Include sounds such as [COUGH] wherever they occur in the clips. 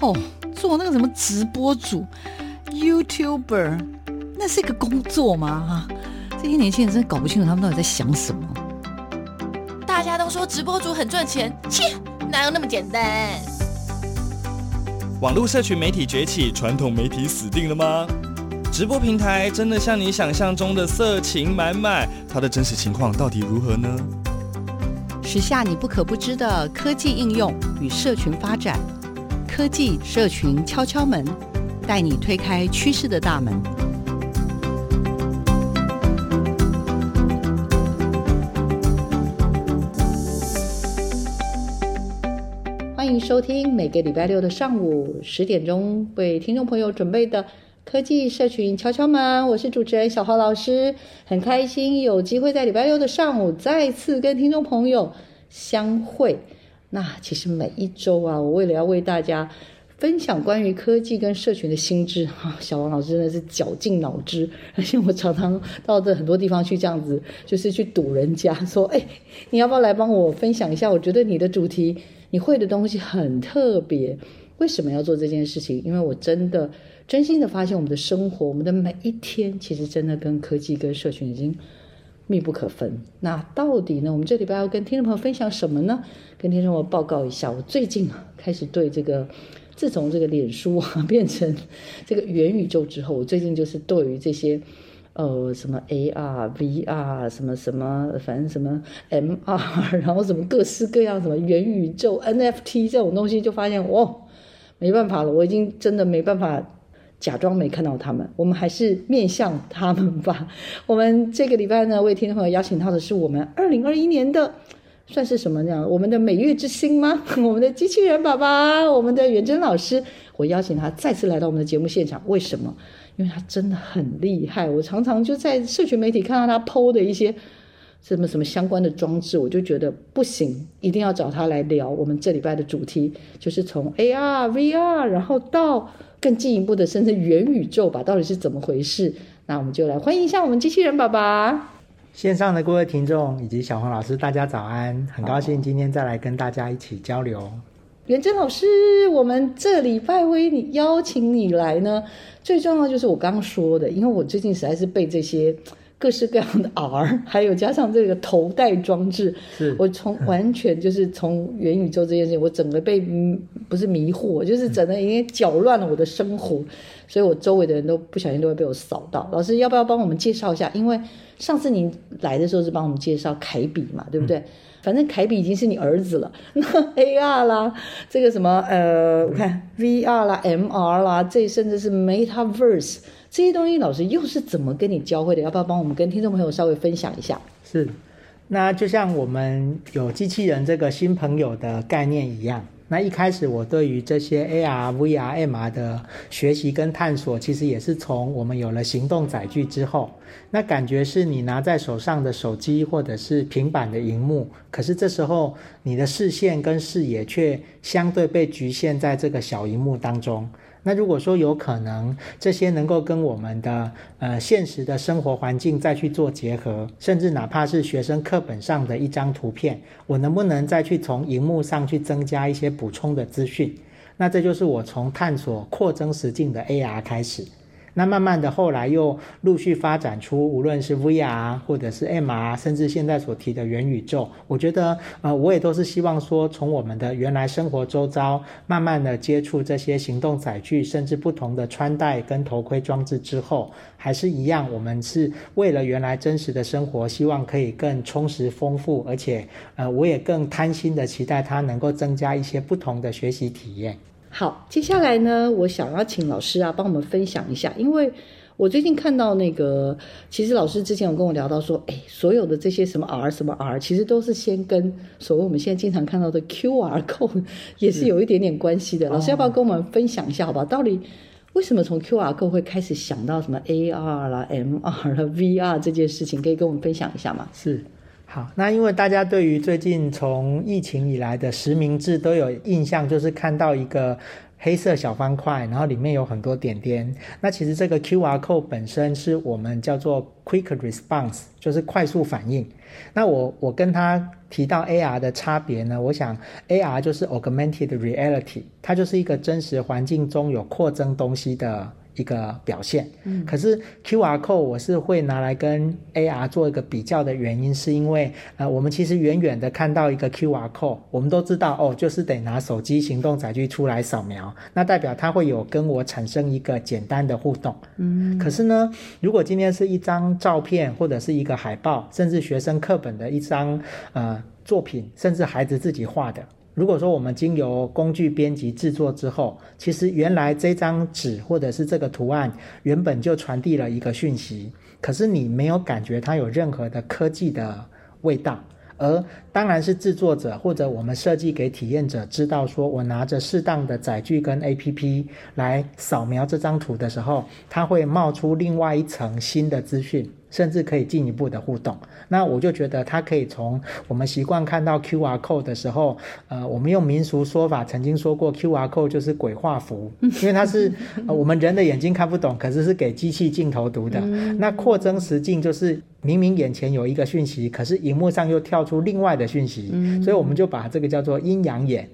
哦，做那个什么直播主，YouTuber，那是一个工作吗？哈，这些年轻人真的搞不清楚他们到底在想什么。大家都说直播主很赚钱，切，哪有那么简单？网络社群媒体崛起，传统媒体死定了吗？直播平台真的像你想象中的色情满满？它的真实情况到底如何呢？时下你不可不知的科技应用与社群发展，科技社群敲敲门，带你推开趋势的大门。欢迎收听每个礼拜六的上午十点钟为听众朋友准备的科技社群敲敲门。我是主持人小花老师，很开心有机会在礼拜六的上午再次跟听众朋友相会。那其实每一周啊，我为了要为大家分享关于科技跟社群的新知，哈，小王老师真的是绞尽脑汁，而且我常常到这很多地方去这样子，就是去堵人家说，哎，你要不要来帮我分享一下？我觉得你的主题。你会的东西很特别，为什么要做这件事情？因为我真的真心的发现，我们的生活，我们的每一天，其实真的跟科技、跟社群已经密不可分。那到底呢？我们这礼拜要跟听众朋友分享什么呢？跟听众朋友报告一下，我最近啊开始对这个，自从这个脸书啊 [LAUGHS] 变成这个元宇宙之后，我最近就是对于这些。呃，什么 AR、VR，什么什么，反正什么 MR，然后什么各式各样，什么元宇宙、NFT 这种东西，就发现哦，没办法了，我已经真的没办法假装没看到他们。我们还是面向他们吧。[LAUGHS] 我们这个礼拜呢，为听众朋友邀请到的是我们二零二一年的，算是什么呢？我们的美月之星吗？[LAUGHS] 我们的机器人爸爸，我们的远征老师，我邀请他再次来到我们的节目现场，为什么？因为他真的很厉害，我常常就在社群媒体看到他 PO 的一些什么什么相关的装置，我就觉得不行，一定要找他来聊。我们这礼拜的主题就是从 AR、VR，然后到更进一步的，甚至元宇宙吧，到底是怎么回事？那我们就来欢迎一下我们机器人爸爸。线上的各位听众以及小黄老师，大家早安，很高兴今天再来跟大家一起交流。元珍老师，我们这礼拜为你邀请你来呢，最重要就是我刚刚说的，因为我最近实在是被这些各式各样的 R，还有加上这个头戴装置，是我从 [LAUGHS] 完全就是从元宇宙这件事情，我整个被不是迷惑，就是整个已经搅乱了我的生活，所以我周围的人都不小心都会被我扫到。老师要不要帮我们介绍一下？因为上次您来的时候是帮我们介绍凯比嘛，对不对？嗯反正凯比已经是你儿子了，那 [LAUGHS] AR 啦，这个什么呃，我看 VR 啦、MR 啦，这甚至是 Metaverse 这些东西，老师又是怎么跟你教会的？要不要帮我们跟听众朋友稍微分享一下？是，那就像我们有机器人这个新朋友的概念一样。那一开始我对于这些 AR、VR、MR 的学习跟探索，其实也是从我们有了行动载具之后，那感觉是你拿在手上的手机或者是平板的荧幕，可是这时候你的视线跟视野却相对被局限在这个小荧幕当中。那如果说有可能，这些能够跟我们的呃现实的生活环境再去做结合，甚至哪怕是学生课本上的一张图片，我能不能再去从荧幕上去增加一些补充的资讯？那这就是我从探索扩增实境的 AR 开始。那慢慢的，后来又陆续发展出，无论是 VR 或者是 MR，甚至现在所提的元宇宙，我觉得，呃，我也都是希望说，从我们的原来生活周遭，慢慢的接触这些行动载具，甚至不同的穿戴跟头盔装置之后，还是一样，我们是为了原来真实的生活，希望可以更充实丰富，而且，呃，我也更贪心的期待它能够增加一些不同的学习体验。好，接下来呢，我想要请老师啊帮我们分享一下，因为我最近看到那个，其实老师之前有跟我聊到说，哎，所有的这些什么 R 什么 R，其实都是先跟所谓我们现在经常看到的 QR code 也是有一点点关系的。老师要不要跟我们分享一下，好吧？到底为什么从 QR code 会开始想到什么 AR 啦、MR 啦、VR 这件事情，可以跟我们分享一下吗？是。好，那因为大家对于最近从疫情以来的实名制都有印象，就是看到一个。黑色小方块，然后里面有很多点点。那其实这个 QR code 本身是我们叫做 Quick Response，就是快速反应。那我我跟他提到 AR 的差别呢，我想 AR 就是 Augmented Reality，它就是一个真实环境中有扩增东西的。一个表现，嗯，可是 QR code 我是会拿来跟 AR 做一个比较的原因，是因为呃，我们其实远远的看到一个 QR code，我们都知道哦，就是得拿手机行动载具出来扫描，那代表它会有跟我产生一个简单的互动，嗯，可是呢，如果今天是一张照片或者是一个海报，甚至学生课本的一张呃作品，甚至孩子自己画的。如果说我们经由工具编辑制作之后，其实原来这张纸或者是这个图案原本就传递了一个讯息，可是你没有感觉它有任何的科技的味道。而当然是制作者或者我们设计给体验者知道，说我拿着适当的载具跟 APP 来扫描这张图的时候，它会冒出另外一层新的资讯，甚至可以进一步的互动。那我就觉得它可以从我们习惯看到 QR code 的时候，呃，我们用民俗说法曾经说过 QR code 就是鬼画符，因为它是 [LAUGHS] 我们人的眼睛看不懂，可是是给机器镜头读的。那扩增实境就是。明明眼前有一个讯息，可是荧幕上又跳出另外的讯息，嗯、所以我们就把这个叫做阴阳眼。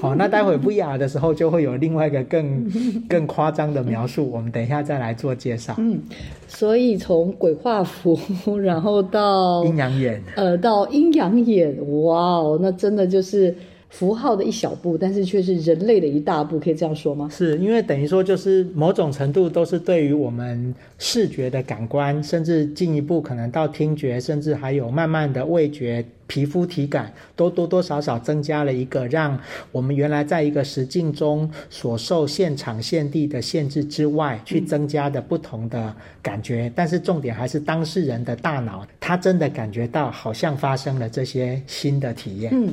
好、那待会 VR 的时候就会有另外一个更 [LAUGHS] 更夸张的描述，我们等一下再来做介绍。嗯，所以从鬼画符，然后到阴阳眼，呃，到阴阳眼，哇哦，那真的就是。符号的一小步，但是却是人类的一大步，可以这样说吗？是因为等于说，就是某种程度都是对于我们视觉的感官，甚至进一步可能到听觉，甚至还有慢慢的味觉。皮肤体感都多多少少增加了一个，让我们原来在一个实境中所受现场现地的限制之外，去增加的不同的感觉。但是重点还是当事人的大脑，他真的感觉到好像发生了这些新的体验。嗯，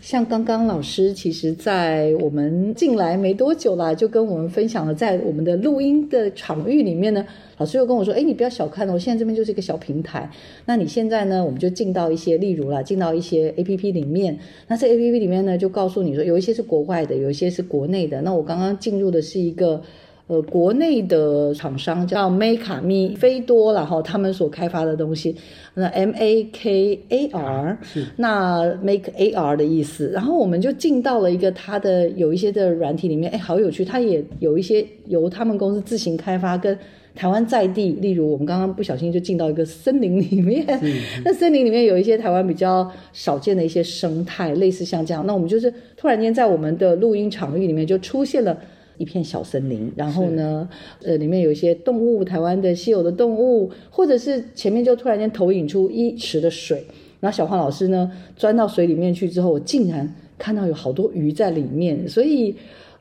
像刚刚老师其实，在我们进来没多久啦，就跟我们分享了，在我们的录音的场域里面呢。老师又跟我说：“哎，你不要小看哦，现在这边就是一个小平台。那你现在呢，我们就进到一些，例如啦，进到一些 APP 里面。那这 APP 里面呢，就告诉你说，有一些是国外的，有一些是国内的。那我刚刚进入的是一个，呃，国内的厂商叫 Makami 飞多啦哈，他们所开发的东西。那 M A K A R，那 Make A R 的意思。然后我们就进到了一个它的有一些的软体里面，哎，好有趣，它也有一些由他们公司自行开发跟。”台湾在地，例如我们刚刚不小心就进到一个森林里面，[LAUGHS] 那森林里面有一些台湾比较少见的一些生态，类似像这样。那我们就是突然间在我们的录音场域里面就出现了一片小森林，然后呢，呃，里面有一些动物，台湾的稀有的动物，或者是前面就突然间投影出一池的水，然后小黄老师呢钻到水里面去之后，我竟然看到有好多鱼在里面，所以。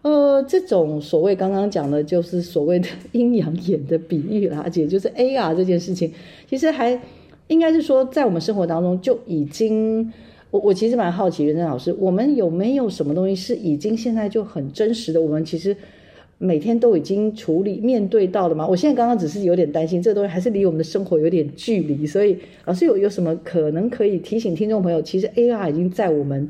呃，这种所谓刚刚讲的，就是所谓的 [LAUGHS] 阴阳眼的比喻啦，而且就是 AR 这件事情，其实还应该是说，在我们生活当中就已经，我我其实蛮好奇，元正老师，我们有没有什么东西是已经现在就很真实的？我们其实每天都已经处理面对到了吗？我现在刚刚只是有点担心，这东西还是离我们的生活有点距离，所以老师有有什么可能可以提醒听众朋友，其实 AR 已经在我们。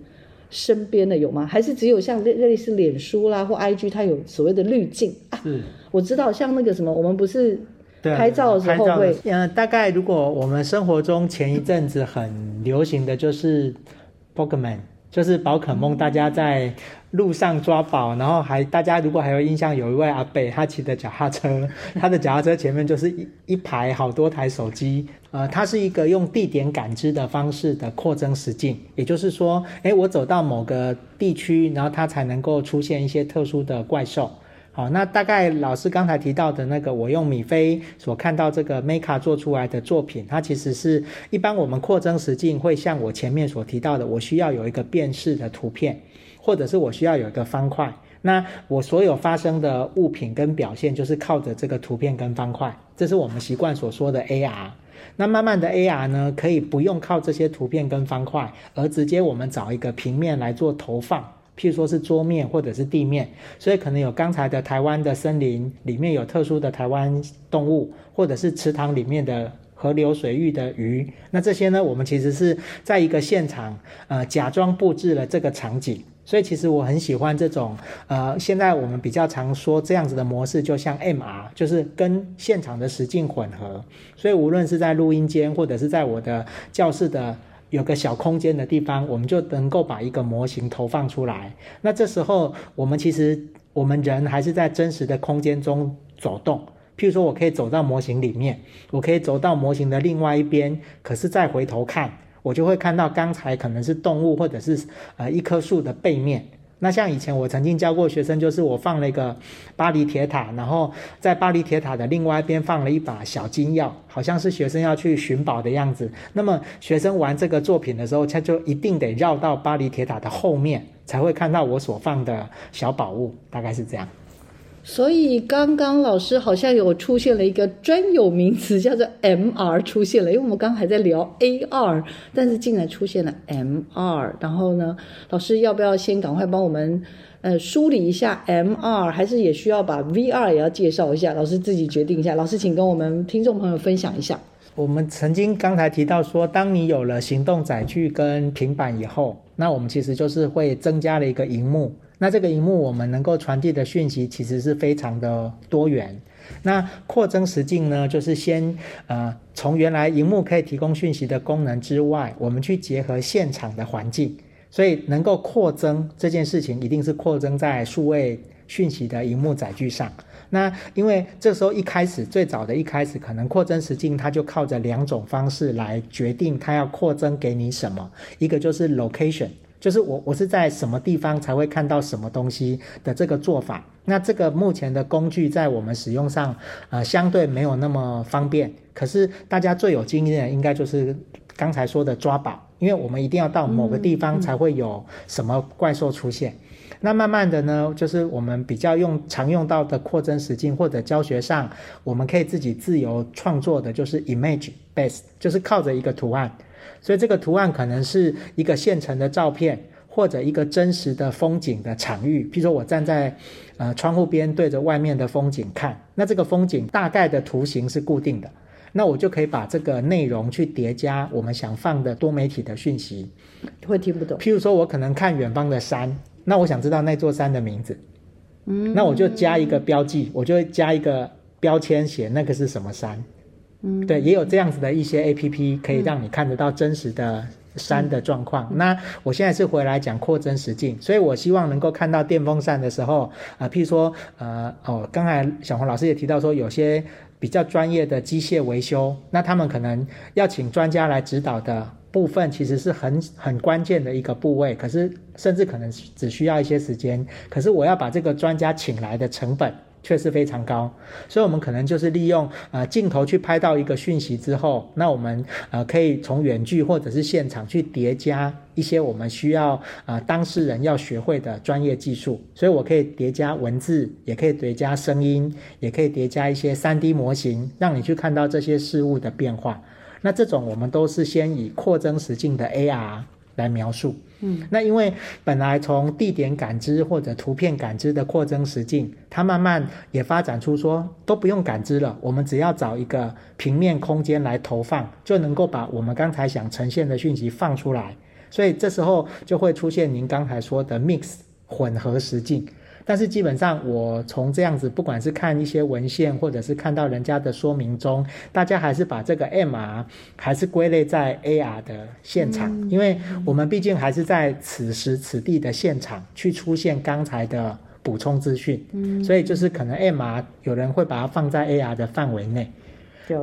身边的有吗？还是只有像类类似脸书啦或 IG，它有所谓的滤镜啊？是，我知道，像那个什么，我们不是拍照的时候会，嗯，大概如果我们生活中前一阵子很流行的就是 Pokemon，就是宝可梦，大家在。路上抓宝，然后还大家如果还有印象，有一位阿北，他骑的脚踏车，他的脚踏车前面就是一一排好多台手机，呃，它是一个用地点感知的方式的扩增实境，也就是说，诶，我走到某个地区，然后它才能够出现一些特殊的怪兽。好，那大概老师刚才提到的那个，我用米菲所看到这个 Meka 做出来的作品，它其实是一般我们扩增实境会像我前面所提到的，我需要有一个辨识的图片。或者是我需要有一个方块，那我所有发生的物品跟表现就是靠着这个图片跟方块，这是我们习惯所说的 AR。那慢慢的 AR 呢，可以不用靠这些图片跟方块，而直接我们找一个平面来做投放，譬如说是桌面或者是地面，所以可能有刚才的台湾的森林里面有特殊的台湾动物，或者是池塘里面的河流水域的鱼。那这些呢，我们其实是在一个现场，呃，假装布置了这个场景。所以其实我很喜欢这种，呃，现在我们比较常说这样子的模式，就像 MR，就是跟现场的实境混合。所以无论是在录音间，或者是在我的教室的有个小空间的地方，我们就能够把一个模型投放出来。那这时候我们其实我们人还是在真实的空间中走动。譬如说我可以走到模型里面，我可以走到模型的另外一边，可是再回头看。我就会看到刚才可能是动物或者是呃一棵树的背面。那像以前我曾经教过学生，就是我放了一个巴黎铁塔，然后在巴黎铁塔的另外一边放了一把小金钥，好像是学生要去寻宝的样子。那么学生玩这个作品的时候，他就一定得绕到巴黎铁塔的后面，才会看到我所放的小宝物，大概是这样。所以刚刚老师好像有出现了一个专有名词，叫做 MR 出现了。因为我们刚还在聊 AR，但是竟然出现了 MR。然后呢，老师要不要先赶快帮我们呃梳理一下 MR，还是也需要把 VR 也要介绍一下？老师自己决定一下。老师，请跟我们听众朋友分享一下。我们曾经刚才提到说，当你有了行动载具跟平板以后，那我们其实就是会增加了一个荧幕。那这个荧幕我们能够传递的讯息其实是非常的多元。那扩增实境呢，就是先呃从原来荧幕可以提供讯息的功能之外，我们去结合现场的环境，所以能够扩增这件事情，一定是扩增在数位讯息的荧幕载具上。那因为这时候一开始最早的一开始，可能扩增实境它就靠着两种方式来决定它要扩增给你什么，一个就是 location。就是我我是在什么地方才会看到什么东西的这个做法，那这个目前的工具在我们使用上，呃，相对没有那么方便。可是大家最有经验的应该就是刚才说的抓宝，因为我们一定要到某个地方才会有什么怪兽出现。嗯嗯、那慢慢的呢，就是我们比较用常用到的扩增实境或者教学上，我们可以自己自由创作的，就是 image based，就是靠着一个图案。所以这个图案可能是一个现成的照片，或者一个真实的风景的场域。譬如说我站在呃窗户边对着外面的风景看，那这个风景大概的图形是固定的，那我就可以把这个内容去叠加我们想放的多媒体的讯息。会听不懂。譬如说我可能看远方的山，那我想知道那座山的名字，嗯，那我就加一个标记，我就会加一个标签写那个是什么山。嗯，对，也有这样子的一些 APP 可以让你看得到真实的山的状况。嗯、那我现在是回来讲扩增实境，所以我希望能够看到电风扇的时候，啊、呃，譬如说，呃，哦，刚才小红老师也提到说，有些比较专业的机械维修，那他们可能要请专家来指导的部分，其实是很很关键的一个部位，可是甚至可能只需要一些时间，可是我要把这个专家请来的成本。确实非常高，所以我们可能就是利用呃镜头去拍到一个讯息之后，那我们呃可以从远距或者是现场去叠加一些我们需要呃当事人要学会的专业技术，所以我可以叠加文字，也可以叠加声音，也可以叠加一些三 D 模型，让你去看到这些事物的变化。那这种我们都是先以扩增实境的 AR 来描述。嗯，那因为本来从地点感知或者图片感知的扩增实境，它慢慢也发展出说都不用感知了，我们只要找一个平面空间来投放，就能够把我们刚才想呈现的讯息放出来。所以这时候就会出现您刚才说的 mix 混合实境。但是基本上，我从这样子，不管是看一些文献，或者是看到人家的说明中，大家还是把这个 MR 还是归类在 AR 的现场，嗯、因为我们毕竟还是在此时此地的现场去出现刚才的补充资讯，嗯、所以就是可能 MR 有人会把它放在 AR 的范围内，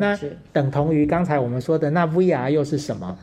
那等同于刚才我们说的那 VR 又是什么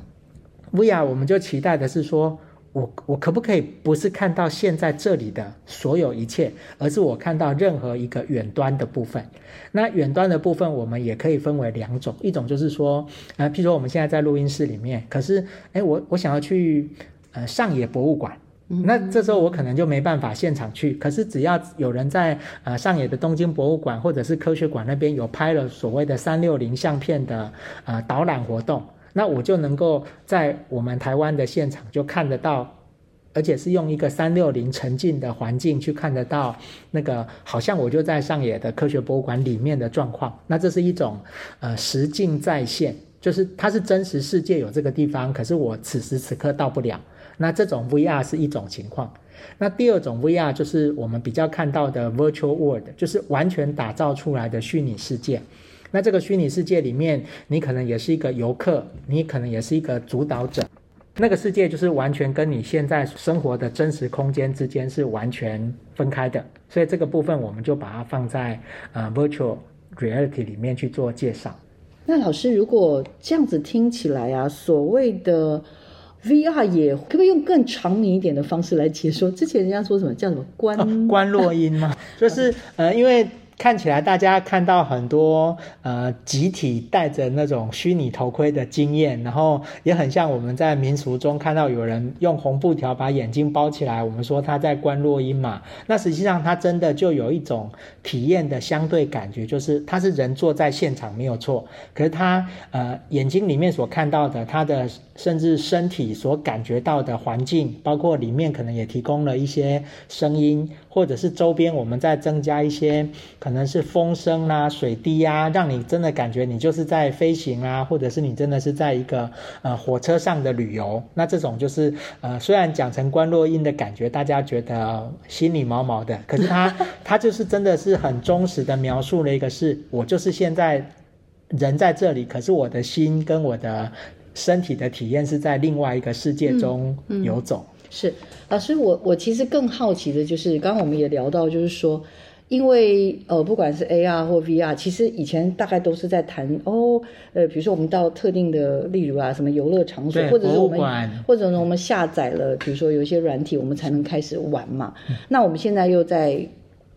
？VR 我们就期待的是说。我我可不可以不是看到现在这里的所有一切，而是我看到任何一个远端的部分？那远端的部分，我们也可以分为两种，一种就是说，呃，譬如说我们现在在录音室里面，可是，哎，我我想要去呃上野博物馆，那这时候我可能就没办法现场去。可是只要有人在呃上野的东京博物馆或者是科学馆那边有拍了所谓的三六零相片的呃导览活动。那我就能够在我们台湾的现场就看得到而且是用一个三六零沉浸的环境去看得到那个，好像我就在上野的科学博物馆里面的状况。那这是一种呃实境再现，就是它是真实世界有这个地方，可是我此时此刻到不了。那这种 VR 是一种情况。那第二种 VR 就是我们比较看到的 Virtual World，就是完全打造出来的虚拟世界。那这个虚拟世界里面，你可能也是一个游客，你可能也是一个主导者。那个世界就是完全跟你现在生活的真实空间之间是完全分开的，所以这个部分我们就把它放在呃 virtual reality 里面去做介绍。那老师，如果这样子听起来啊，所谓的 VR 也可不可以用更长明一点的方式来解说？之前人家说什么叫什么观、哦、观落音嘛，[LAUGHS] 就是呃因为。看起来大家看到很多呃集体戴着那种虚拟头盔的经验，然后也很像我们在民俗中看到有人用红布条把眼睛包起来，我们说他在观落音嘛。那实际上他真的就有一种体验的相对感觉，就是他是人坐在现场没有错，可是他呃眼睛里面所看到的，他的甚至身体所感觉到的环境，包括里面可能也提供了一些声音。或者是周边，我们再增加一些，可能是风声啦、啊、水滴呀、啊，让你真的感觉你就是在飞行啊，或者是你真的是在一个呃火车上的旅游。那这种就是呃，虽然讲成观落音的感觉，大家觉得心里毛毛的，可是它 [LAUGHS] 它就是真的是很忠实的描述了一个是，我就是现在人在这里，可是我的心跟我的身体的体验是在另外一个世界中游走。嗯嗯是老师，我我其实更好奇的就是，刚刚我们也聊到，就是说，因为呃，不管是 AR 或 VR，其实以前大概都是在谈哦，呃，比如说我们到特定的，例如啊，什么游乐场所，或者是我们，或者呢，我们下载了，比如说有一些软体，我们才能开始玩嘛。嗯、那我们现在又在，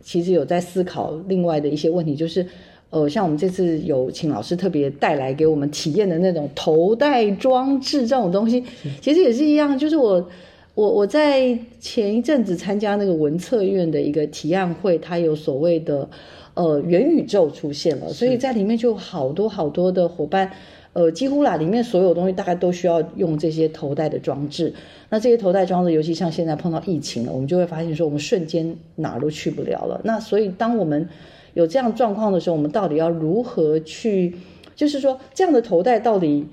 其实有在思考另外的一些问题，就是呃，像我们这次有请老师特别带来给我们体验的那种头戴装置这种东西，其实也是一样，就是我。我我在前一阵子参加那个文策院的一个提案会，它有所谓的呃元宇宙出现了，所以在里面就好多好多的伙伴，呃，几乎啦，里面所有东西大概都需要用这些头戴的装置。那这些头戴装置，尤其像现在碰到疫情了，我们就会发现说，我们瞬间哪儿都去不了了。那所以当我们有这样状况的时候，我们到底要如何去？就是说，这样的头戴到底？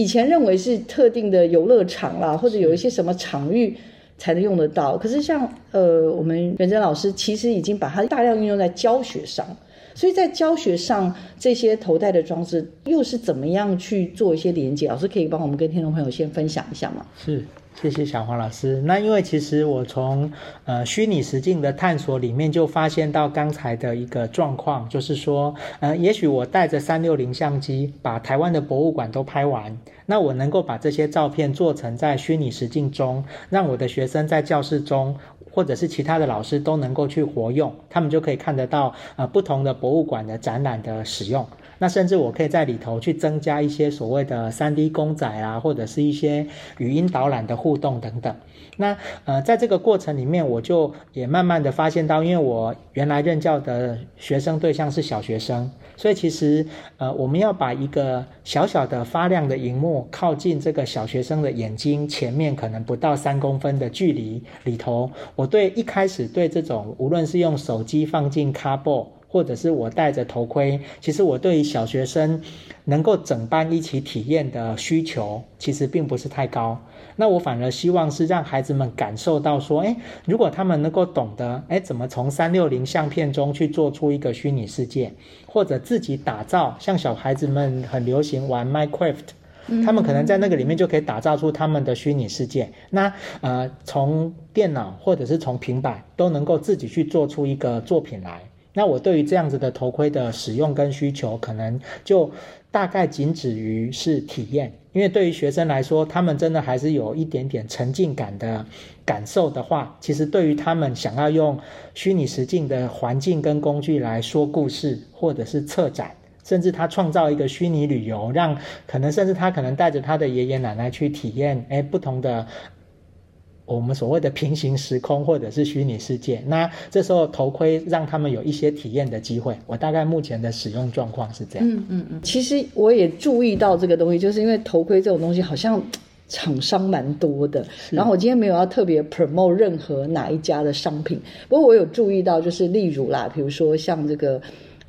以前认为是特定的游乐场啦，或者有一些什么场域才能用得到。可是像呃，我们元真老师其实已经把它大量运用在教学上，所以在教学上这些头戴的装置又是怎么样去做一些连接？老师可以帮我们跟听众朋友先分享一下吗？是。谢谢小黄老师。那因为其实我从呃虚拟实境的探索里面就发现到刚才的一个状况，就是说，呃，也许我带着三六零相机把台湾的博物馆都拍完，那我能够把这些照片做成在虚拟实境中，让我的学生在教室中或者是其他的老师都能够去活用，他们就可以看得到呃不同的博物馆的展览的使用。那甚至我可以在里头去增加一些所谓的 3D 公仔啊，或者是一些语音导览的互动等等。那呃，在这个过程里面，我就也慢慢的发现到，因为我原来任教的学生对象是小学生，所以其实呃，我们要把一个小小的发亮的荧幕靠近这个小学生的眼睛前面，可能不到三公分的距离里头，我对一开始对这种无论是用手机放进 Carbo 或者是我戴着头盔，其实我对于小学生能够整班一起体验的需求，其实并不是太高。那我反而希望是让孩子们感受到说，诶，如果他们能够懂得，诶，怎么从三六零相片中去做出一个虚拟世界，或者自己打造，像小孩子们很流行玩 Minecraft，他们可能在那个里面就可以打造出他们的虚拟世界。那呃，从电脑或者是从平板都能够自己去做出一个作品来。那我对于这样子的头盔的使用跟需求，可能就大概仅止于是体验，因为对于学生来说，他们真的还是有一点点沉浸感的感受的话，其实对于他们想要用虚拟实境的环境跟工具来说故事，或者是策展，甚至他创造一个虚拟旅游，让可能甚至他可能带着他的爷爷奶奶去体验，诶，不同的。我们所谓的平行时空或者是虚拟世界，那这时候头盔让他们有一些体验的机会。我大概目前的使用状况是这样。嗯嗯嗯。其实我也注意到这个东西，就是因为头盔这种东西好像厂商蛮多的。然后我今天没有要特别 promote 任何哪一家的商品，不过我有注意到，就是例如啦，比如说像这个。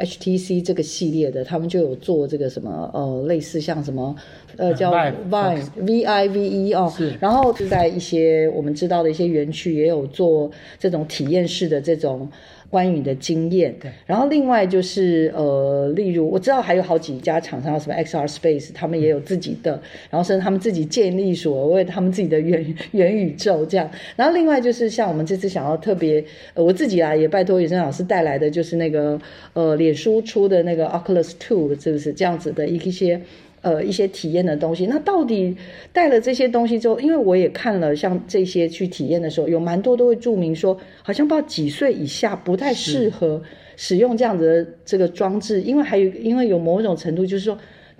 HTC 这个系列的，他们就有做这个什么呃，类似像什么呃叫 Vive V I V E 哦，然后就在一些我们知道的一些园区也有做这种体验式的这种。观影的经验，对。然后另外就是呃，例如我知道还有好几家厂商，什么 XR Space，他们也有自己的，嗯、然后甚至他们自己建立所谓他们自己的元 [LAUGHS] 元宇宙这样。然后另外就是像我们这次想要特别，呃，我自己啊也拜托宇珍老师带来的就是那个呃，脸书出的那个 Oculus Two，是不是这样子的一些。呃，一些体验的东西，那到底带了这些东西之后，因为我也看了像这些去体验的时候，有蛮多都会注明说，好像不知道几岁以下不太适合使用这样子的这个装置，因为还有因为有某种程度就是说，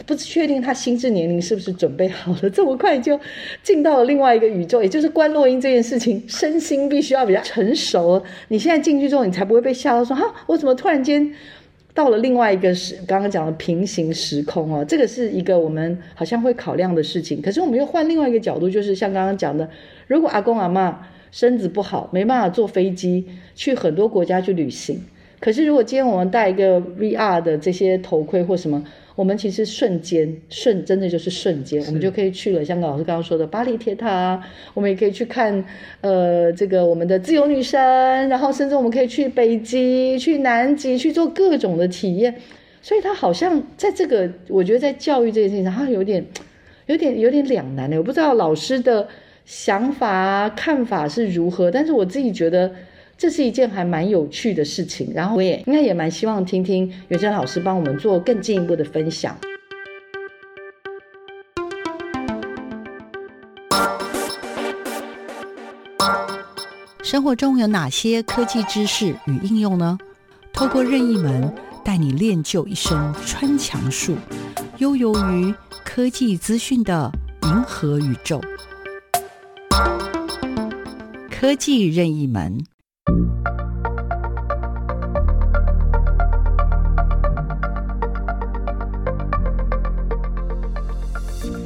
不确定他心智年龄是不是准备好了，这么快就进到了另外一个宇宙，也就是观落音这件事情，身心必须要比较成熟，你现在进去之后，你才不会被吓到说，哈，我怎么突然间。到了另外一个时，刚刚讲的平行时空哦，这个是一个我们好像会考量的事情。可是我们又换另外一个角度，就是像刚刚讲的，如果阿公阿嬷身子不好，没办法坐飞机去很多国家去旅行，可是如果今天我们戴一个 VR 的这些头盔或什么。我们其实瞬间瞬真的就是瞬间，我们就可以去了。香港老师刚刚说的巴黎铁塔，我们也可以去看，呃，这个我们的自由女神，然后甚至我们可以去北极、去南极去做各种的体验。所以他好像在这个，我觉得在教育这件事情上，他有点、有点、有点两难的。我不知道老师的想法、看法是如何，但是我自己觉得。这是一件还蛮有趣的事情，然后我也应该也蛮希望听听元珍老师帮我们做更进一步的分享。生活中有哪些科技知识与应用呢？透过任意门带你练就一身穿墙术，悠游于科技资讯的银河宇宙。科技任意门。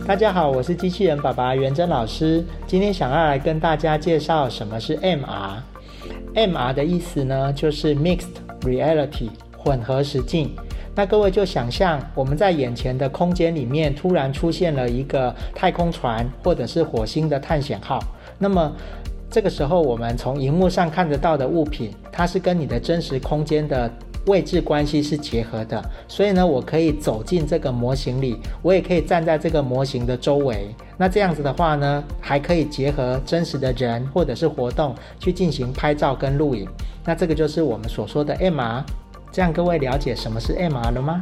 大家好，我是机器人爸爸元珍老师。今天想要来跟大家介绍什么是 MR。MR 的意思呢，就是 Mixed Reality 混合实境。那各位就想象我们在眼前的空间里面突然出现了一个太空船或者是火星的探险号。那么这个时候我们从荧幕上看得到的物品，它是跟你的真实空间的。位置关系是结合的，所以呢，我可以走进这个模型里，我也可以站在这个模型的周围。那这样子的话呢，还可以结合真实的人或者是活动去进行拍照跟录影。那这个就是我们所说的 MR。这样各位了解什么是 MR 了吗？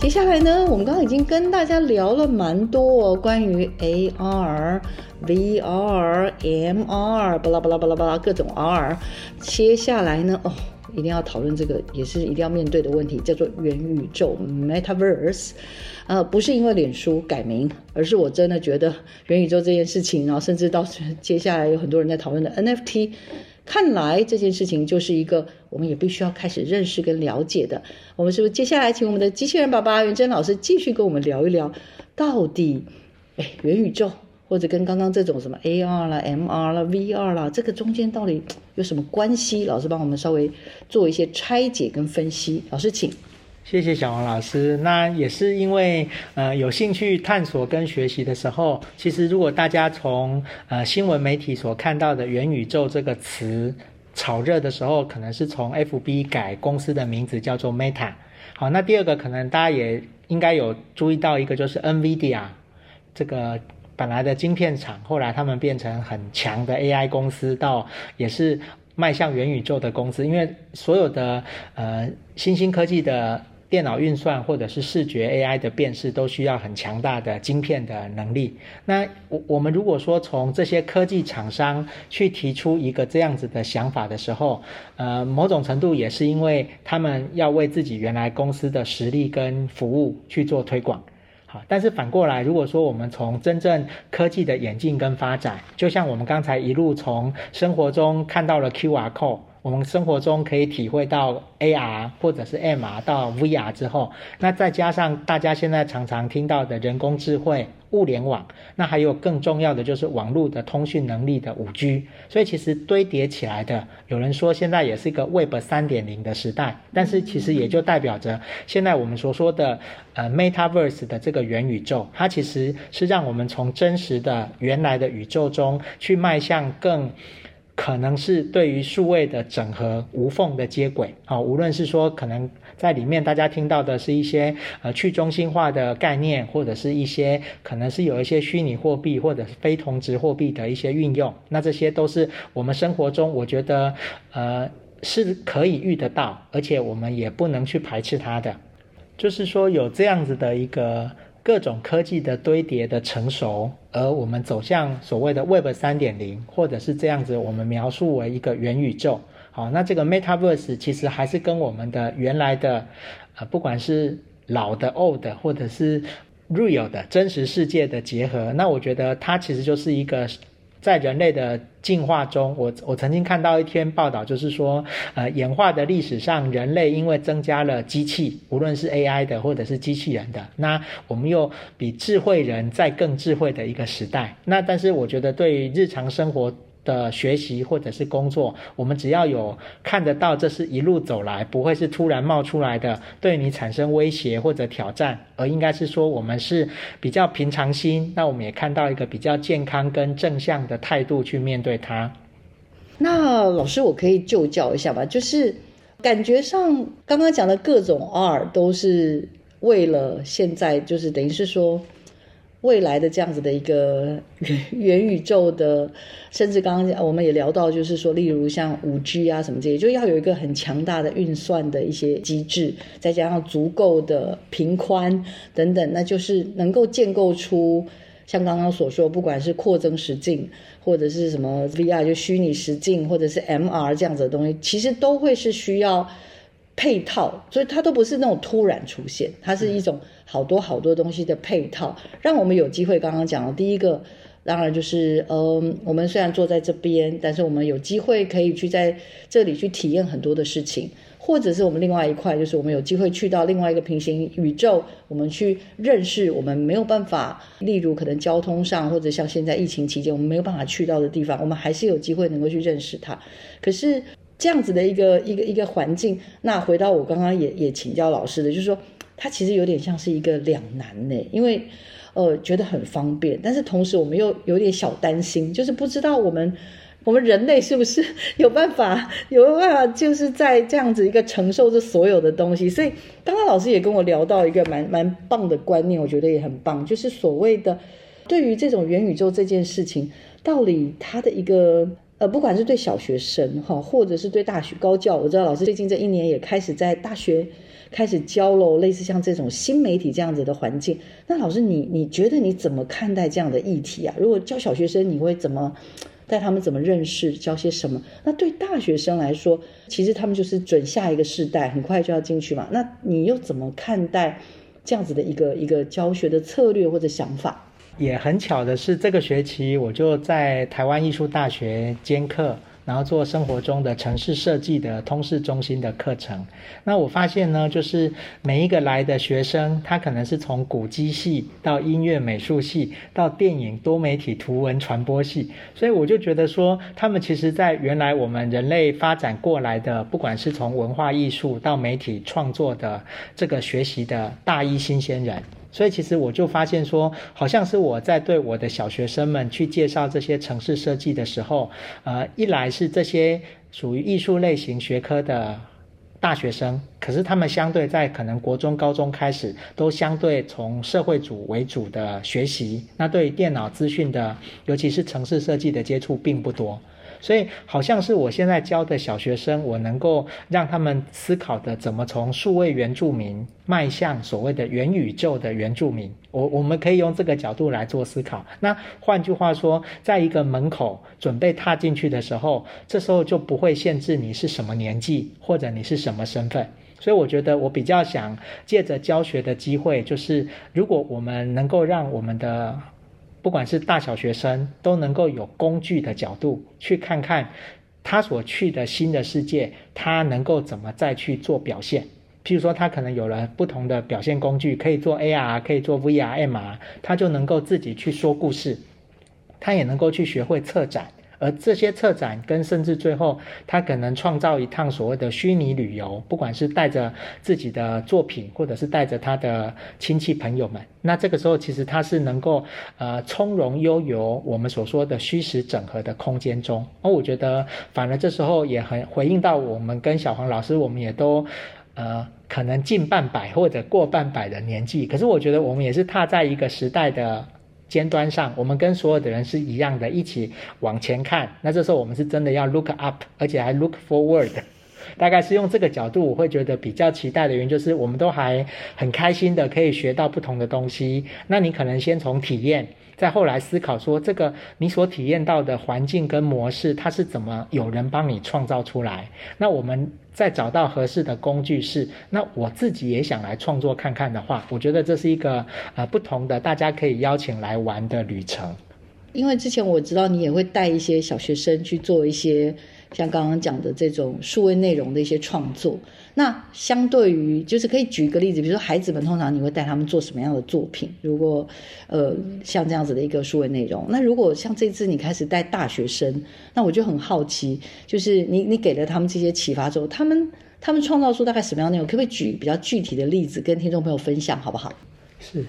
接下来呢，我们刚刚已经跟大家聊了蛮多哦，关于 AR、VR、MR，巴拉巴拉巴拉巴拉各种 R。接下来呢，哦，一定要讨论这个，也是一定要面对的问题，叫做元宇宙 （Metaverse）。呃，不是因为脸书改名，而是我真的觉得元宇宙这件事情，然后甚至到接下来有很多人在讨论的 NFT。看来这件事情就是一个我们也必须要开始认识跟了解的。我们是不是接下来请我们的机器人爸爸元珍老师继续跟我们聊一聊，到底哎元宇宙或者跟刚刚这种什么 AR 啦、MR 啦、VR 啦，这个中间到底有什么关系？老师帮我们稍微做一些拆解跟分析。老师请。谢谢小王老师。那也是因为呃有兴趣探索跟学习的时候，其实如果大家从呃新闻媒体所看到的元宇宙这个词炒热的时候，可能是从 FB 改公司的名字叫做 Meta。好，那第二个可能大家也应该有注意到一个，就是 NVIDIA 这个本来的晶片厂，后来他们变成很强的 AI 公司，到也是迈向元宇宙的公司，因为所有的呃新兴科技的。电脑运算或者是视觉 AI 的辨识都需要很强大的晶片的能力。那我我们如果说从这些科技厂商去提出一个这样子的想法的时候，呃，某种程度也是因为他们要为自己原来公司的实力跟服务去做推广。好，但是反过来，如果说我们从真正科技的演进跟发展，就像我们刚才一路从生活中看到了 QR code。我们生活中可以体会到 AR 或者是 MR 到 VR 之后，那再加上大家现在常常听到的人工智慧、物联网，那还有更重要的就是网络的通讯能力的 5G，所以其实堆叠起来的，有人说现在也是一个 Web 3.0的时代，但是其实也就代表着现在我们所说的呃 Metaverse 的这个元宇宙，它其实是让我们从真实的原来的宇宙中去迈向更。可能是对于数位的整合无缝的接轨啊，无论是说可能在里面大家听到的是一些呃去中心化的概念，或者是一些可能是有一些虚拟货币或者非同质货币的一些运用，那这些都是我们生活中我觉得呃是可以遇得到，而且我们也不能去排斥它的，就是说有这样子的一个。各种科技的堆叠的成熟，而我们走向所谓的 Web 三点零或者是这样子，我们描述为一个元宇宙。好，那这个 Metaverse 其实还是跟我们的原来的，呃，不管是老的 Old，或者是 Real 的真实世界的结合。那我觉得它其实就是一个。在人类的进化中，我我曾经看到一篇报道，就是说，呃，演化的历史上，人类因为增加了机器，无论是 AI 的或者是机器人的，那我们又比智慧人在更智慧的一个时代。那但是我觉得，对于日常生活。的学习或者是工作，我们只要有看得到，这是一路走来，不会是突然冒出来的，对你产生威胁或者挑战，而应该是说我们是比较平常心。那我们也看到一个比较健康跟正向的态度去面对它。那老师，我可以就教一下吧，就是感觉上刚刚讲的各种 R 都是为了现在，就是等于是说。未来的这样子的一个元 [LAUGHS] 宇宙的，甚至刚刚我们也聊到，就是说，例如像五 G 啊什么这些，就要有一个很强大的运算的一些机制，再加上足够的频宽等等，那就是能够建构出像刚刚所说，不管是扩增实境或者是什么 VR 就虚拟实境，或者是 MR 这样子的东西，其实都会是需要。配套，所以它都不是那种突然出现，它是一种好多好多东西的配套，让我们有机会。刚刚讲的第一个，当然就是，嗯，我们虽然坐在这边，但是我们有机会可以去在这里去体验很多的事情，或者是我们另外一块，就是我们有机会去到另外一个平行宇宙，我们去认识我们没有办法，例如可能交通上，或者像现在疫情期间我们没有办法去到的地方，我们还是有机会能够去认识它。可是。这样子的一个一个一个环境，那回到我刚刚也也请教老师的，就是说，它其实有点像是一个两难呢，因为，呃，觉得很方便，但是同时我们又有点小担心，就是不知道我们我们人类是不是有办法有办法，就是在这样子一个承受这所有的东西。所以刚刚老师也跟我聊到一个蛮蛮棒的观念，我觉得也很棒，就是所谓的对于这种元宇宙这件事情，到底它的一个。呃，不管是对小学生哈，或者是对大学高教，我知道老师最近这一年也开始在大学开始教了类似像这种新媒体这样子的环境。那老师你，你你觉得你怎么看待这样的议题啊？如果教小学生，你会怎么带他们怎么认识，教些什么？那对大学生来说，其实他们就是准下一个世代，很快就要进去嘛。那你又怎么看待这样子的一个一个教学的策略或者想法？也很巧的是，这个学期我就在台湾艺术大学兼课，然后做生活中的城市设计的通识中心的课程。那我发现呢，就是每一个来的学生，他可能是从古迹系到音乐美术系，到电影多媒体图文传播系，所以我就觉得说，他们其实在原来我们人类发展过来的，不管是从文化艺术到媒体创作的这个学习的大一新鲜人。所以其实我就发现说，好像是我在对我的小学生们去介绍这些城市设计的时候，呃，一来是这些属于艺术类型学科的大学生，可是他们相对在可能国中、高中开始都相对从社会组为主的学习，那对电脑资讯的，尤其是城市设计的接触并不多。所以，好像是我现在教的小学生，我能够让他们思考的怎么从数位原住民迈向所谓的元宇宙的原住民。我我们可以用这个角度来做思考。那换句话说，在一个门口准备踏进去的时候，这时候就不会限制你是什么年纪或者你是什么身份。所以，我觉得我比较想借着教学的机会，就是如果我们能够让我们的。不管是大小学生，都能够有工具的角度去看看他所去的新的世界，他能够怎么再去做表现？譬如说，他可能有了不同的表现工具，可以做 AR，可以做 VR、MR，他就能够自己去说故事，他也能够去学会策展。而这些策展跟甚至最后，他可能创造一趟所谓的虚拟旅游，不管是带着自己的作品，或者是带着他的亲戚朋友们，那这个时候其实他是能够呃从容悠游我们所说的虚实整合的空间中。而我觉得反而这时候也很回应到我们跟小黄老师，我们也都呃可能近半百或者过半百的年纪，可是我觉得我们也是踏在一个时代的。尖端上，我们跟所有的人是一样的，一起往前看。那这时候我们是真的要 look up，而且还 look forward。大概是用这个角度，我会觉得比较期待的原因就是，我们都还很开心的可以学到不同的东西。那你可能先从体验，再后来思考说，这个你所体验到的环境跟模式，它是怎么有人帮你创造出来？那我们。再找到合适的工具是，那我自己也想来创作看看的话，我觉得这是一个呃不同的，大家可以邀请来玩的旅程。因为之前我知道你也会带一些小学生去做一些。像刚刚讲的这种数位内容的一些创作，那相对于就是可以举一个例子，比如说孩子们通常你会带他们做什么样的作品？如果呃像这样子的一个数位内容，那如果像这次你开始带大学生，那我就很好奇，就是你你给了他们这些启发之后，他们他们创造出大概什么样的内容？可不可以举比较具体的例子跟听众朋友分享，好不好？是，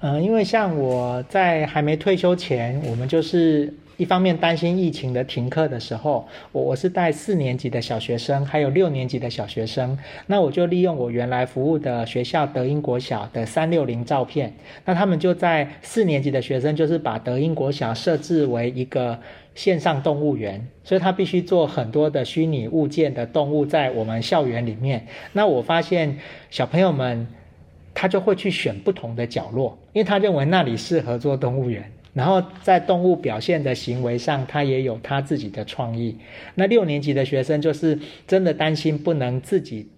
嗯、因为像我在还没退休前，我们就是。一方面担心疫情的停课的时候，我我是带四年级的小学生，还有六年级的小学生，那我就利用我原来服务的学校德英国小的三六零照片，那他们就在四年级的学生就是把德英国小设置为一个线上动物园，所以他必须做很多的虚拟物件的动物在我们校园里面。那我发现小朋友们他就会去选不同的角落，因为他认为那里适合做动物园。然后在动物表现的行为上，他也有他自己的创意。那六年级的学生就是真的担心不能自己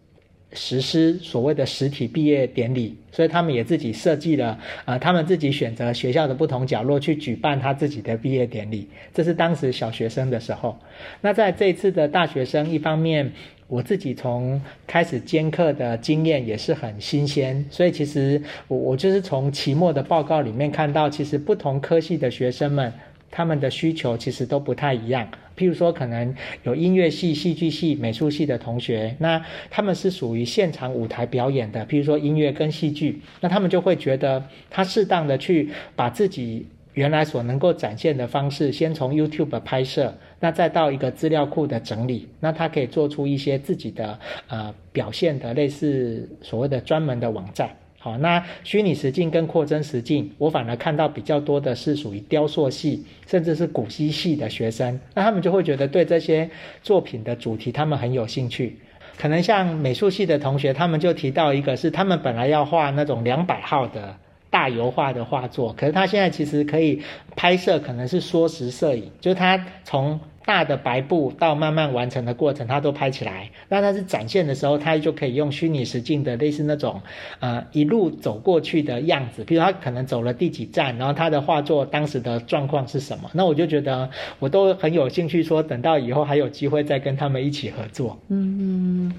实施所谓的实体毕业典礼，所以他们也自己设计了，呃，他们自己选择学校的不同角落去举办他自己的毕业典礼。这是当时小学生的时候。那在这次的大学生，一方面。我自己从开始兼课的经验也是很新鲜，所以其实我我就是从期末的报告里面看到，其实不同科系的学生们他们的需求其实都不太一样。譬如说，可能有音乐系、戏剧系、美术系的同学，那他们是属于现场舞台表演的，譬如说音乐跟戏剧，那他们就会觉得他适当的去把自己。原来所能够展现的方式，先从 YouTube 拍摄，那再到一个资料库的整理，那他可以做出一些自己的呃表现的类似所谓的专门的网站。好，那虚拟实境跟扩增实境，我反而看到比较多的是属于雕塑系，甚至是古稀系的学生，那他们就会觉得对这些作品的主题他们很有兴趣。可能像美术系的同学，他们就提到一个是他们本来要画那种两百号的。大油画的画作，可是他现在其实可以拍摄，可能是缩时摄影，就是他从大的白布到慢慢完成的过程，他都拍起来。那他是展现的时候，他就可以用虚拟实境的类似那种，呃，一路走过去的样子，比如他可能走了第几站，然后他的画作当时的状况是什么。那我就觉得我都很有兴趣，说等到以后还有机会再跟他们一起合作。嗯。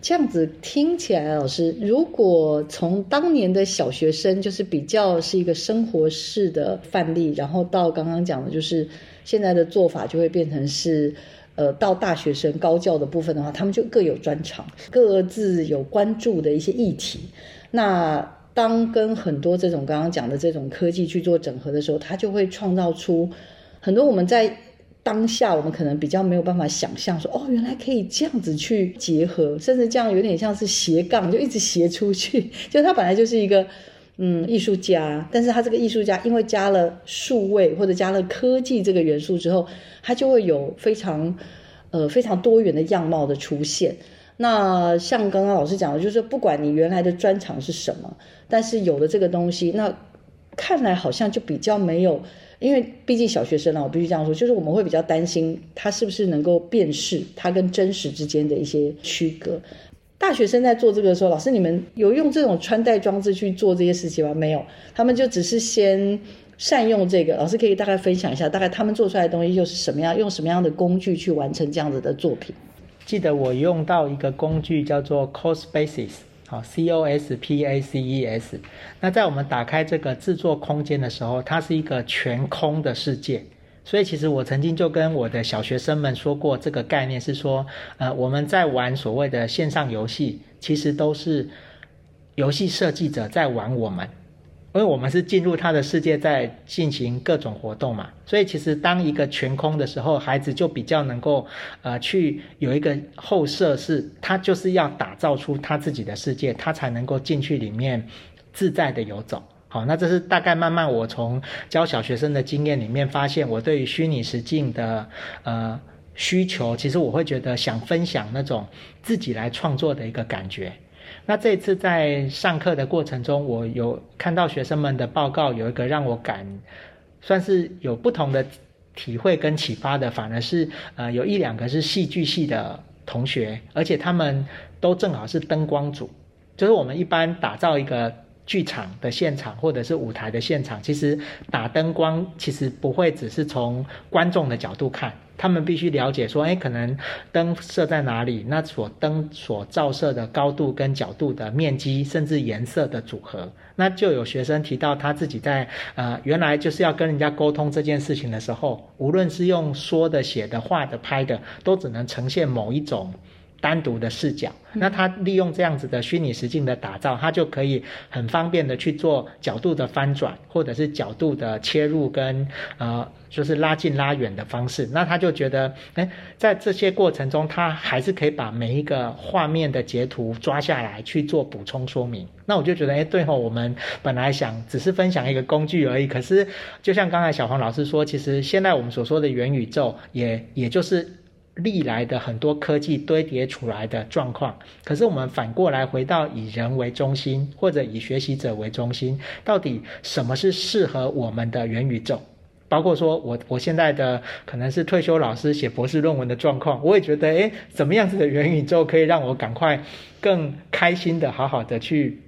这样子听起来，老师，如果从当年的小学生，就是比较是一个生活式的范例，然后到刚刚讲的，就是现在的做法就会变成是，呃，到大学生高教的部分的话，他们就各有专长，各自有关注的一些议题。那当跟很多这种刚刚讲的这种科技去做整合的时候，它就会创造出很多我们在。当下我们可能比较没有办法想象说，哦，原来可以这样子去结合，甚至这样有点像是斜杠，就一直斜出去。[LAUGHS] 就它本来就是一个嗯艺术家，但是他这个艺术家因为加了数位或者加了科技这个元素之后，他就会有非常呃非常多元的样貌的出现。那像刚刚老师讲的，就是不管你原来的专长是什么，但是有了这个东西，那看来好像就比较没有。因为毕竟小学生啊，我必须这样说，就是我们会比较担心他是不是能够辨识他跟真实之间的一些区隔。大学生在做这个的时候，老师你们有用这种穿戴装置去做这些事情吗？没有，他们就只是先善用这个？老师可以大概分享一下，大概他们做出来的东西又是什么样？用什么样的工具去完成这样子的作品？记得我用到一个工具叫做 CoSpaces，好，C O S P A C E S。那在我们打开这个制作空间的时候，它是一个全空的世界。所以其实我曾经就跟我的小学生们说过，这个概念是说，呃，我们在玩所谓的线上游戏，其实都是游戏设计者在玩我们，因为我们是进入他的世界，在进行各种活动嘛。所以其实当一个全空的时候，孩子就比较能够呃去有一个后设，是他就是要打造出他自己的世界，他才能够进去里面自在的游走。好，那这是大概慢慢我从教小学生的经验里面发现，我对于虚拟实境的呃需求，其实我会觉得想分享那种自己来创作的一个感觉。那这次在上课的过程中，我有看到学生们的报告，有一个让我感算是有不同的体会跟启发的，反而是呃有一两个是戏剧系的同学，而且他们都正好是灯光组，就是我们一般打造一个。剧场的现场或者是舞台的现场，其实打灯光其实不会只是从观众的角度看，他们必须了解说，哎，可能灯设在哪里，那所灯所照射的高度跟角度的面积，甚至颜色的组合。那就有学生提到他自己在呃原来就是要跟人家沟通这件事情的时候，无论是用说的、写的、画的、拍的，都只能呈现某一种。单独的视角，那他利用这样子的虚拟实境的打造，他就可以很方便的去做角度的翻转，或者是角度的切入跟呃，就是拉近拉远的方式。那他就觉得，哎，在这些过程中，他还是可以把每一个画面的截图抓下来去做补充说明。那我就觉得，哎，对吼，我们本来想只是分享一个工具而已，可是就像刚才小黄老师说，其实现在我们所说的元宇宙也，也也就是。历来的很多科技堆叠出来的状况，可是我们反过来回到以人为中心，或者以学习者为中心，到底什么是适合我们的元宇宙？包括说我我现在的可能是退休老师写博士论文的状况，我也觉得，诶，怎么样子的元宇宙可以让我赶快更开心的好好的去。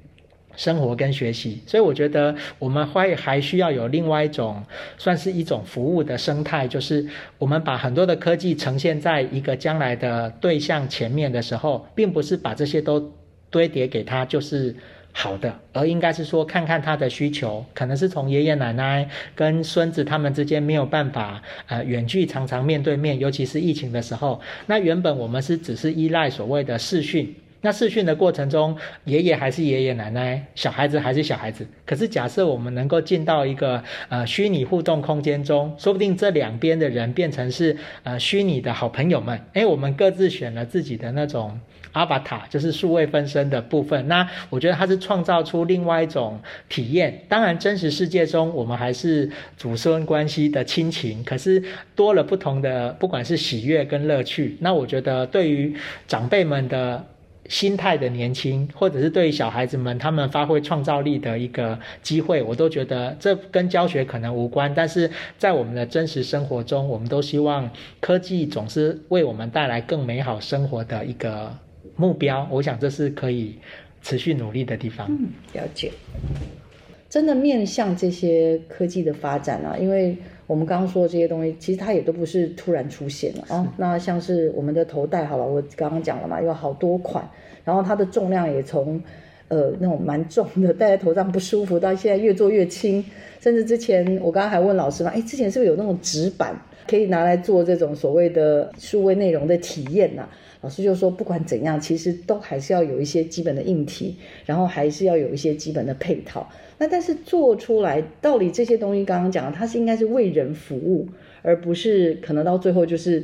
生活跟学习，所以我觉得我们会还需要有另外一种，算是一种服务的生态，就是我们把很多的科技呈现在一个将来的对象前面的时候，并不是把这些都堆叠给他就是好的，而应该是说看看他的需求，可能是从爷爷奶奶跟孙子他们之间没有办法呃远距常常面对面，尤其是疫情的时候，那原本我们是只是依赖所谓的视讯。那视讯的过程中，爷爷还是爷爷奶奶，小孩子还是小孩子。可是假设我们能够进到一个呃虚拟互动空间中，说不定这两边的人变成是呃虚拟的好朋友们。诶，我们各自选了自己的那种 avatar，就是数位分身的部分。那我觉得它是创造出另外一种体验。当然，真实世界中我们还是祖孙关系的亲情，可是多了不同的，不管是喜悦跟乐趣。那我觉得对于长辈们的。心态的年轻，或者是对于小孩子们他们发挥创造力的一个机会，我都觉得这跟教学可能无关，但是在我们的真实生活中，我们都希望科技总是为我们带来更美好生活的一个目标。我想这是可以持续努力的地方。嗯，了解。真的面向这些科技的发展啊，因为我们刚刚说的这些东西，其实它也都不是突然出现的啊。那像是我们的头戴，好了，我刚刚讲了嘛，有好多款，然后它的重量也从呃那种蛮重的戴在头上不舒服，到现在越做越轻，甚至之前我刚刚还问老师嘛，哎，之前是不是有那种纸板可以拿来做这种所谓的数位内容的体验呢？老师就说，不管怎样，其实都还是要有一些基本的硬体，然后还是要有一些基本的配套。那但是做出来，到底这些东西刚刚讲的，它是应该是为人服务，而不是可能到最后就是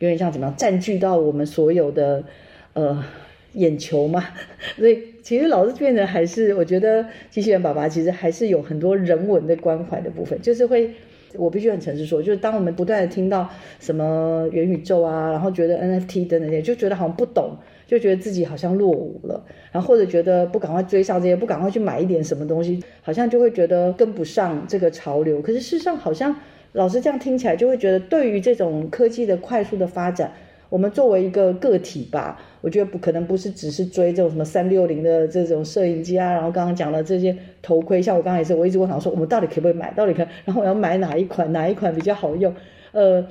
有点像怎么样占据到我们所有的呃眼球嘛。[LAUGHS] 所以其实老师变得还是，我觉得机器人爸爸其实还是有很多人文的关怀的部分，就是会。我必须很诚实说，就是当我们不断的听到什么元宇宙啊，然后觉得 NFT 等等些，就觉得好像不懂，就觉得自己好像落伍了，然后或者觉得不赶快追上这些，不赶快去买一点什么东西，好像就会觉得跟不上这个潮流。可是事实上，好像老师这样听起来，就会觉得对于这种科技的快速的发展，我们作为一个个体吧，我觉得不可能不是只是追这种什么三六零的这种摄影机啊，然后刚刚讲的这些头盔，像我刚才也是，我一直问想说，我们到底可不可以买？到底可？然后我要买哪一款？[LAUGHS] 哪一款比较好用？呃，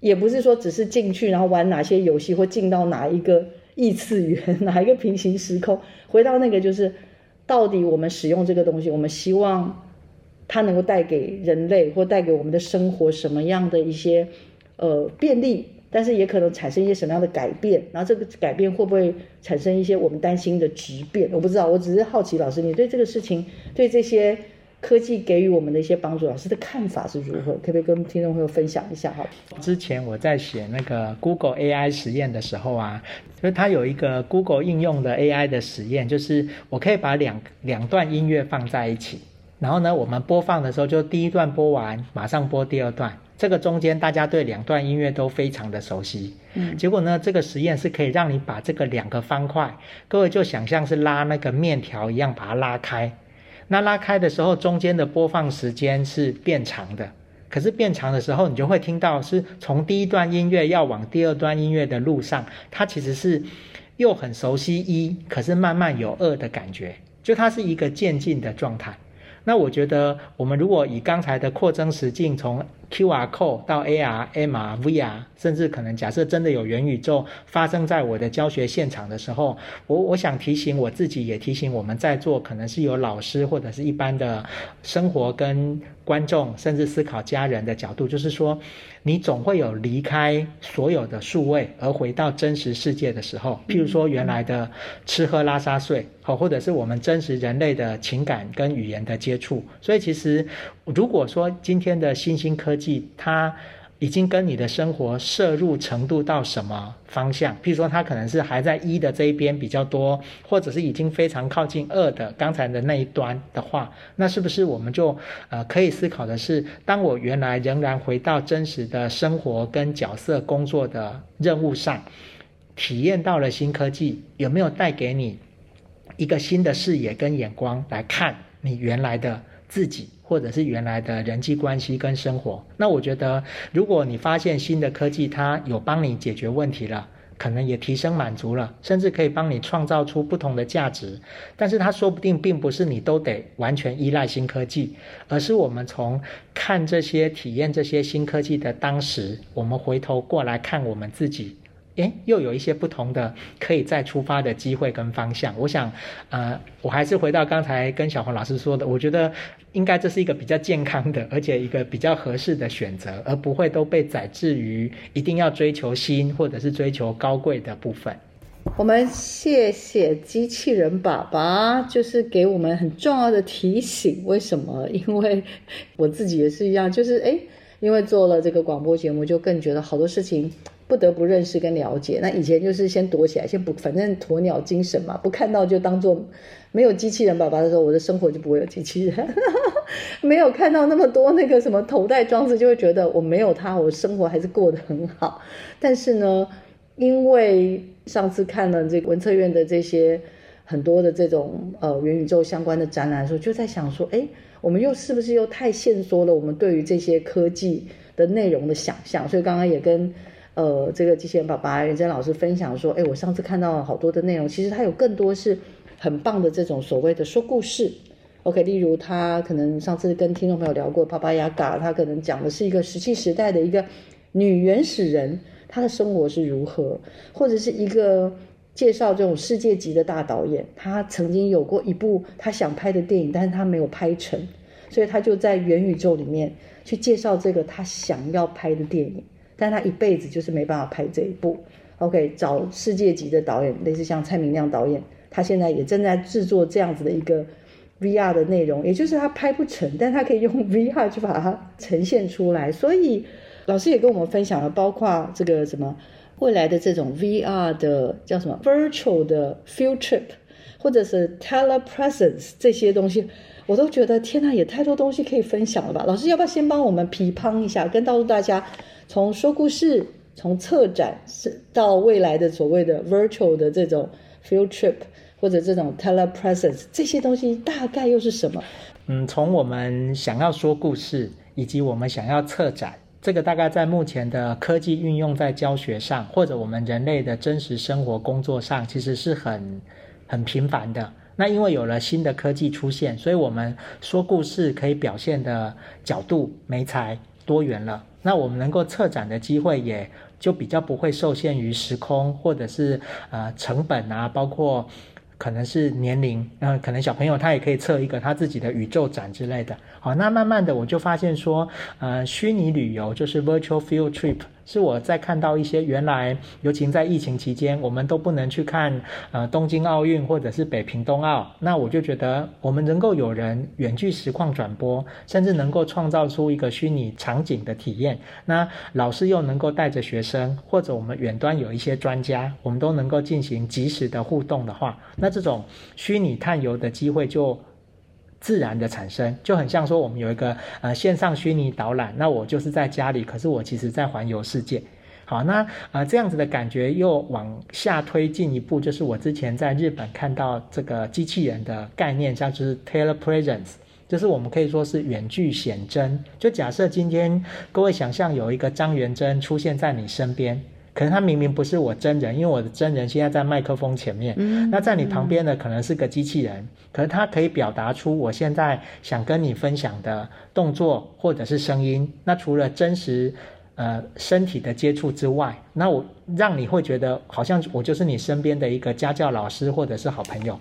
也不是说只是进去然后玩哪些游戏，或进到哪一个异次元，[LAUGHS] 哪一个平行时空，回到那个就是，到底我们使用这个东西，我们希望。它能够带给人类或带给我们的生活什么样的一些呃便利，但是也可能产生一些什么样的改变，然后这个改变会不会产生一些我们担心的质变？我不知道，我只是好奇，老师你对这个事情，对这些科技给予我们的一些帮助，老师的看法是如何？可不可以跟听众朋友分享一下？哈，之前我在写那个 Google AI 实验的时候啊，就是它有一个 Google 应用的 AI 的实验，就是我可以把两两段音乐放在一起。然后呢，我们播放的时候就第一段播完，马上播第二段。这个中间大家对两段音乐都非常的熟悉。嗯，结果呢，这个实验是可以让你把这个两个方块，各位就想象是拉那个面条一样，把它拉开。那拉开的时候，中间的播放时间是变长的。可是变长的时候，你就会听到是从第一段音乐要往第二段音乐的路上，它其实是又很熟悉一，可是慢慢有二的感觉，就它是一个渐进的状态。那我觉得，我们如果以刚才的扩增实境，从 QR code 到 AR、MR、VR，甚至可能假设真的有元宇宙发生在我的教学现场的时候，我我想提醒我自己，也提醒我们在座可能是有老师或者是一般的生活跟观众，甚至思考家人的角度，就是说。你总会有离开所有的数位而回到真实世界的时候，譬如说原来的吃喝拉撒睡，好，或者是我们真实人类的情感跟语言的接触。所以其实，如果说今天的新兴科技，它已经跟你的生活摄入程度到什么方向？譬如说，它可能是还在一的这一边比较多，或者是已经非常靠近二的刚才的那一端的话，那是不是我们就呃可以思考的是，当我原来仍然回到真实的生活跟角色工作的任务上，体验到了新科技，有没有带给你一个新的视野跟眼光来看你原来的自己？或者是原来的人际关系跟生活，那我觉得，如果你发现新的科技它有帮你解决问题了，可能也提升满足了，甚至可以帮你创造出不同的价值，但是它说不定并不是你都得完全依赖新科技，而是我们从看这些体验这些新科技的当时，我们回头过来看我们自己。诶，又有一些不同的可以再出发的机会跟方向。我想，呃，我还是回到刚才跟小红老师说的，我觉得应该这是一个比较健康的，而且一个比较合适的选择，而不会都被宰制于一定要追求新或者是追求高贵的部分。我们谢谢机器人爸爸，就是给我们很重要的提醒。为什么？因为我自己也是一样，就是诶，因为做了这个广播节目，就更觉得好多事情。不得不认识跟了解。那以前就是先躲起来，先不，反正鸵鸟精神嘛，不看到就当做没有机器人爸爸的时候，我的生活就不会有机器人。[LAUGHS] 没有看到那么多那个什么头戴装置，就会觉得我没有他，我生活还是过得很好。但是呢，因为上次看了这个文策院的这些很多的这种呃元宇宙相关的展览的时候，就在想说，哎，我们又是不是又太限缩了我们对于这些科技的内容的想象？所以刚刚也跟。呃，这个机器人爸爸元真老师分享说，哎，我上次看到了好多的内容，其实他有更多是很棒的这种所谓的说故事。OK，例如他可能上次跟听众朋友聊过，巴巴亚嘎，他可能讲的是一个石器时代的一个女原始人，她的生活是如何，或者是一个介绍这种世界级的大导演，他曾经有过一部他想拍的电影，但是他没有拍成，所以他就在元宇宙里面去介绍这个他想要拍的电影。但他一辈子就是没办法拍这一部，OK，找世界级的导演，类似像蔡明亮导演，他现在也正在制作这样子的一个 VR 的内容，也就是他拍不成，但他可以用 [LAUGHS] VR 去把它呈现出来。所以老师也跟我们分享了，包括这个什么未来的这种 VR 的叫什么 Virtual 的 Field Trip，或者是 Telepresence 这些东西，我都觉得天呐，也太多东西可以分享了吧？老师要不要先帮我们批判一下，跟告诉大家？从说故事，从策展是到未来的所谓的 virtual 的这种 field trip 或者这种 telepresence 这些东西大概又是什么？嗯，从我们想要说故事，以及我们想要策展。这个大概在目前的科技运用在教学上，或者我们人类的真实生活工作上，其实是很很频繁的。那因为有了新的科技出现，所以我们说故事可以表现的角度、媒材多元了。那我们能够策展的机会也就比较不会受限于时空，或者是呃成本啊，包括。可能是年龄，嗯、可能小朋友他也可以策一个他自己的宇宙展之类的。好，那慢慢的我就发现说，呃，虚拟旅游就是 virtual field trip。是我在看到一些原来，尤其在疫情期间，我们都不能去看呃东京奥运或者是北平冬奥，那我就觉得我们能够有人远距实况转播，甚至能够创造出一个虚拟场景的体验，那老师又能够带着学生，或者我们远端有一些专家，我们都能够进行及时的互动的话，那这种虚拟探游的机会就。自然的产生，就很像说我们有一个呃线上虚拟导览，那我就是在家里，可是我其实在环游世界。好，那呃这样子的感觉又往下推进一步，就是我之前在日本看到这个机器人的概念，像就是 telepresence，就是我们可以说是远距显真。就假设今天各位想象有一个张元珍出现在你身边。可能他明明不是我真人，因为我的真人现在在麦克风前面。嗯，那在你旁边的可能是个机器人，可是他可以表达出我现在想跟你分享的动作或者是声音。那除了真实呃身体的接触之外，那我让你会觉得好像我就是你身边的一个家教老师或者是好朋友。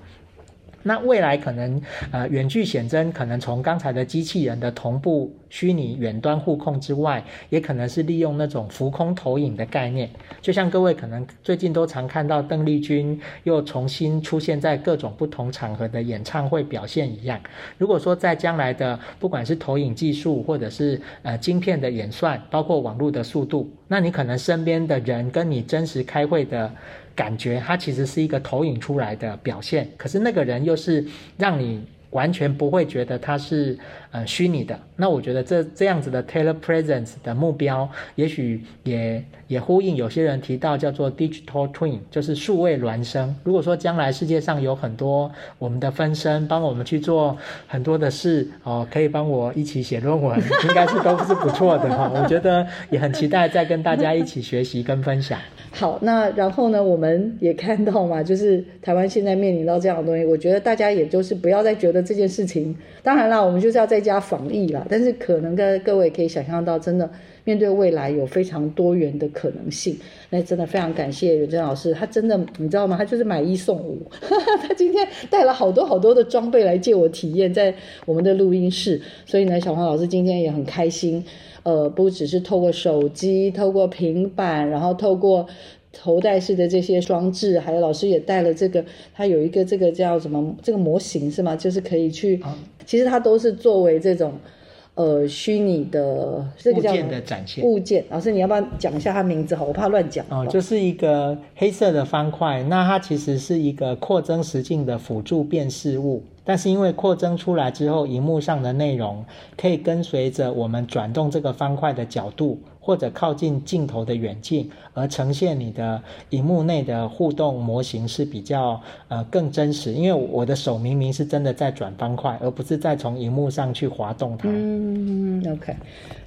那未来可能，呃，远距显真可能从刚才的机器人的同步虚拟远端互控之外，也可能是利用那种浮空投影的概念。就像各位可能最近都常看到邓丽君又重新出现在各种不同场合的演唱会表现一样。如果说在将来的不管是投影技术，或者是呃晶片的演算，包括网络的速度，那你可能身边的人跟你真实开会的。感觉他其实是一个投影出来的表现，可是那个人又是让你完全不会觉得他是呃虚拟的。那我觉得这这样子的 telepresence 的目标，也许也也呼应有些人提到叫做 digital twin，就是数位孪生。如果说将来世界上有很多我们的分身帮我们去做很多的事哦，可以帮我一起写论文，[LAUGHS] 应该是都是不错的哈。我觉得也很期待再跟大家一起学习跟分享。[LAUGHS] 好，那然后呢，我们也看到嘛，就是台湾现在面临到这样的东西，我觉得大家也就是不要再觉得这件事情，当然啦，我们就是要在加防疫啦，但是可能跟各位可以想象到，真的面对未来有非常多元的可能性。那真的非常感谢元珍老师，他真的你知道吗？他就是买一送五，[LAUGHS] 他今天带了好多好多的装备来借我体验，在我们的录音室，所以呢，小黄老师今天也很开心。呃，不只是透过手机、透过平板，然后透过头戴式的这些装置，还有老师也带了这个，它有一个这个叫什么？这个模型是吗？就是可以去，嗯、其实它都是作为这种呃虚拟的这个叫物件的展现物件。老师，你要不要讲一下它名字？好，我怕乱讲。哦，就是一个黑色的方块，那它其实是一个扩增实境的辅助辨识物。但是因为扩增出来之后，荧幕上的内容可以跟随着我们转动这个方块的角度，或者靠近镜头的远近，而呈现你的荧幕内的互动模型是比较呃更真实。因为我的手明明是真的在转方块，而不是在从荧幕上去滑动它。嗯，OK。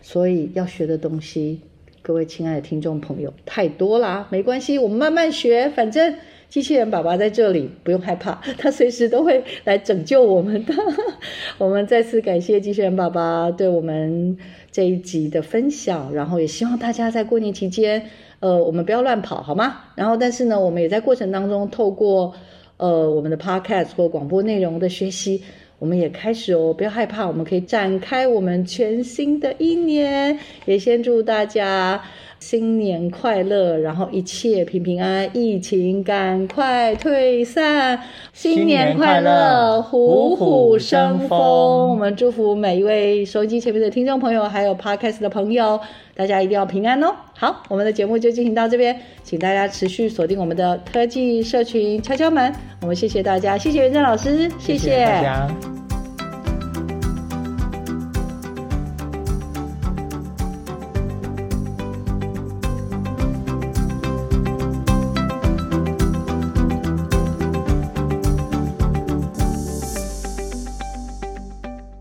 所以要学的东西，各位亲爱的听众朋友，太多啦，没关系，我们慢慢学，反正。机器人爸爸在这里，不用害怕，[LAUGHS] 他随时都会来拯救我们的。[LAUGHS] 我们再次感谢机器人爸爸对我们这一集的分享，然后也希望大家在过年期间，呃，我们不要乱跑，好吗？然后，但是呢，我们也在过程当中透过呃我们的 podcast 或广播内容的学习，我们也开始哦，不要害怕，我们可以展开我们全新的一年。也先祝大家。新年快乐，然后一切平平安安，疫情赶快退散。新年快乐，虎虎生风。我们祝福每一位收音机前面的听众朋友，还有 Podcast 的朋友，大家一定要平安哦。好，我们的节目就进行到这边，请大家持续锁定我们的科技社群敲敲门。我们谢谢大家，谢谢元珍老师，谢谢，谢谢大家。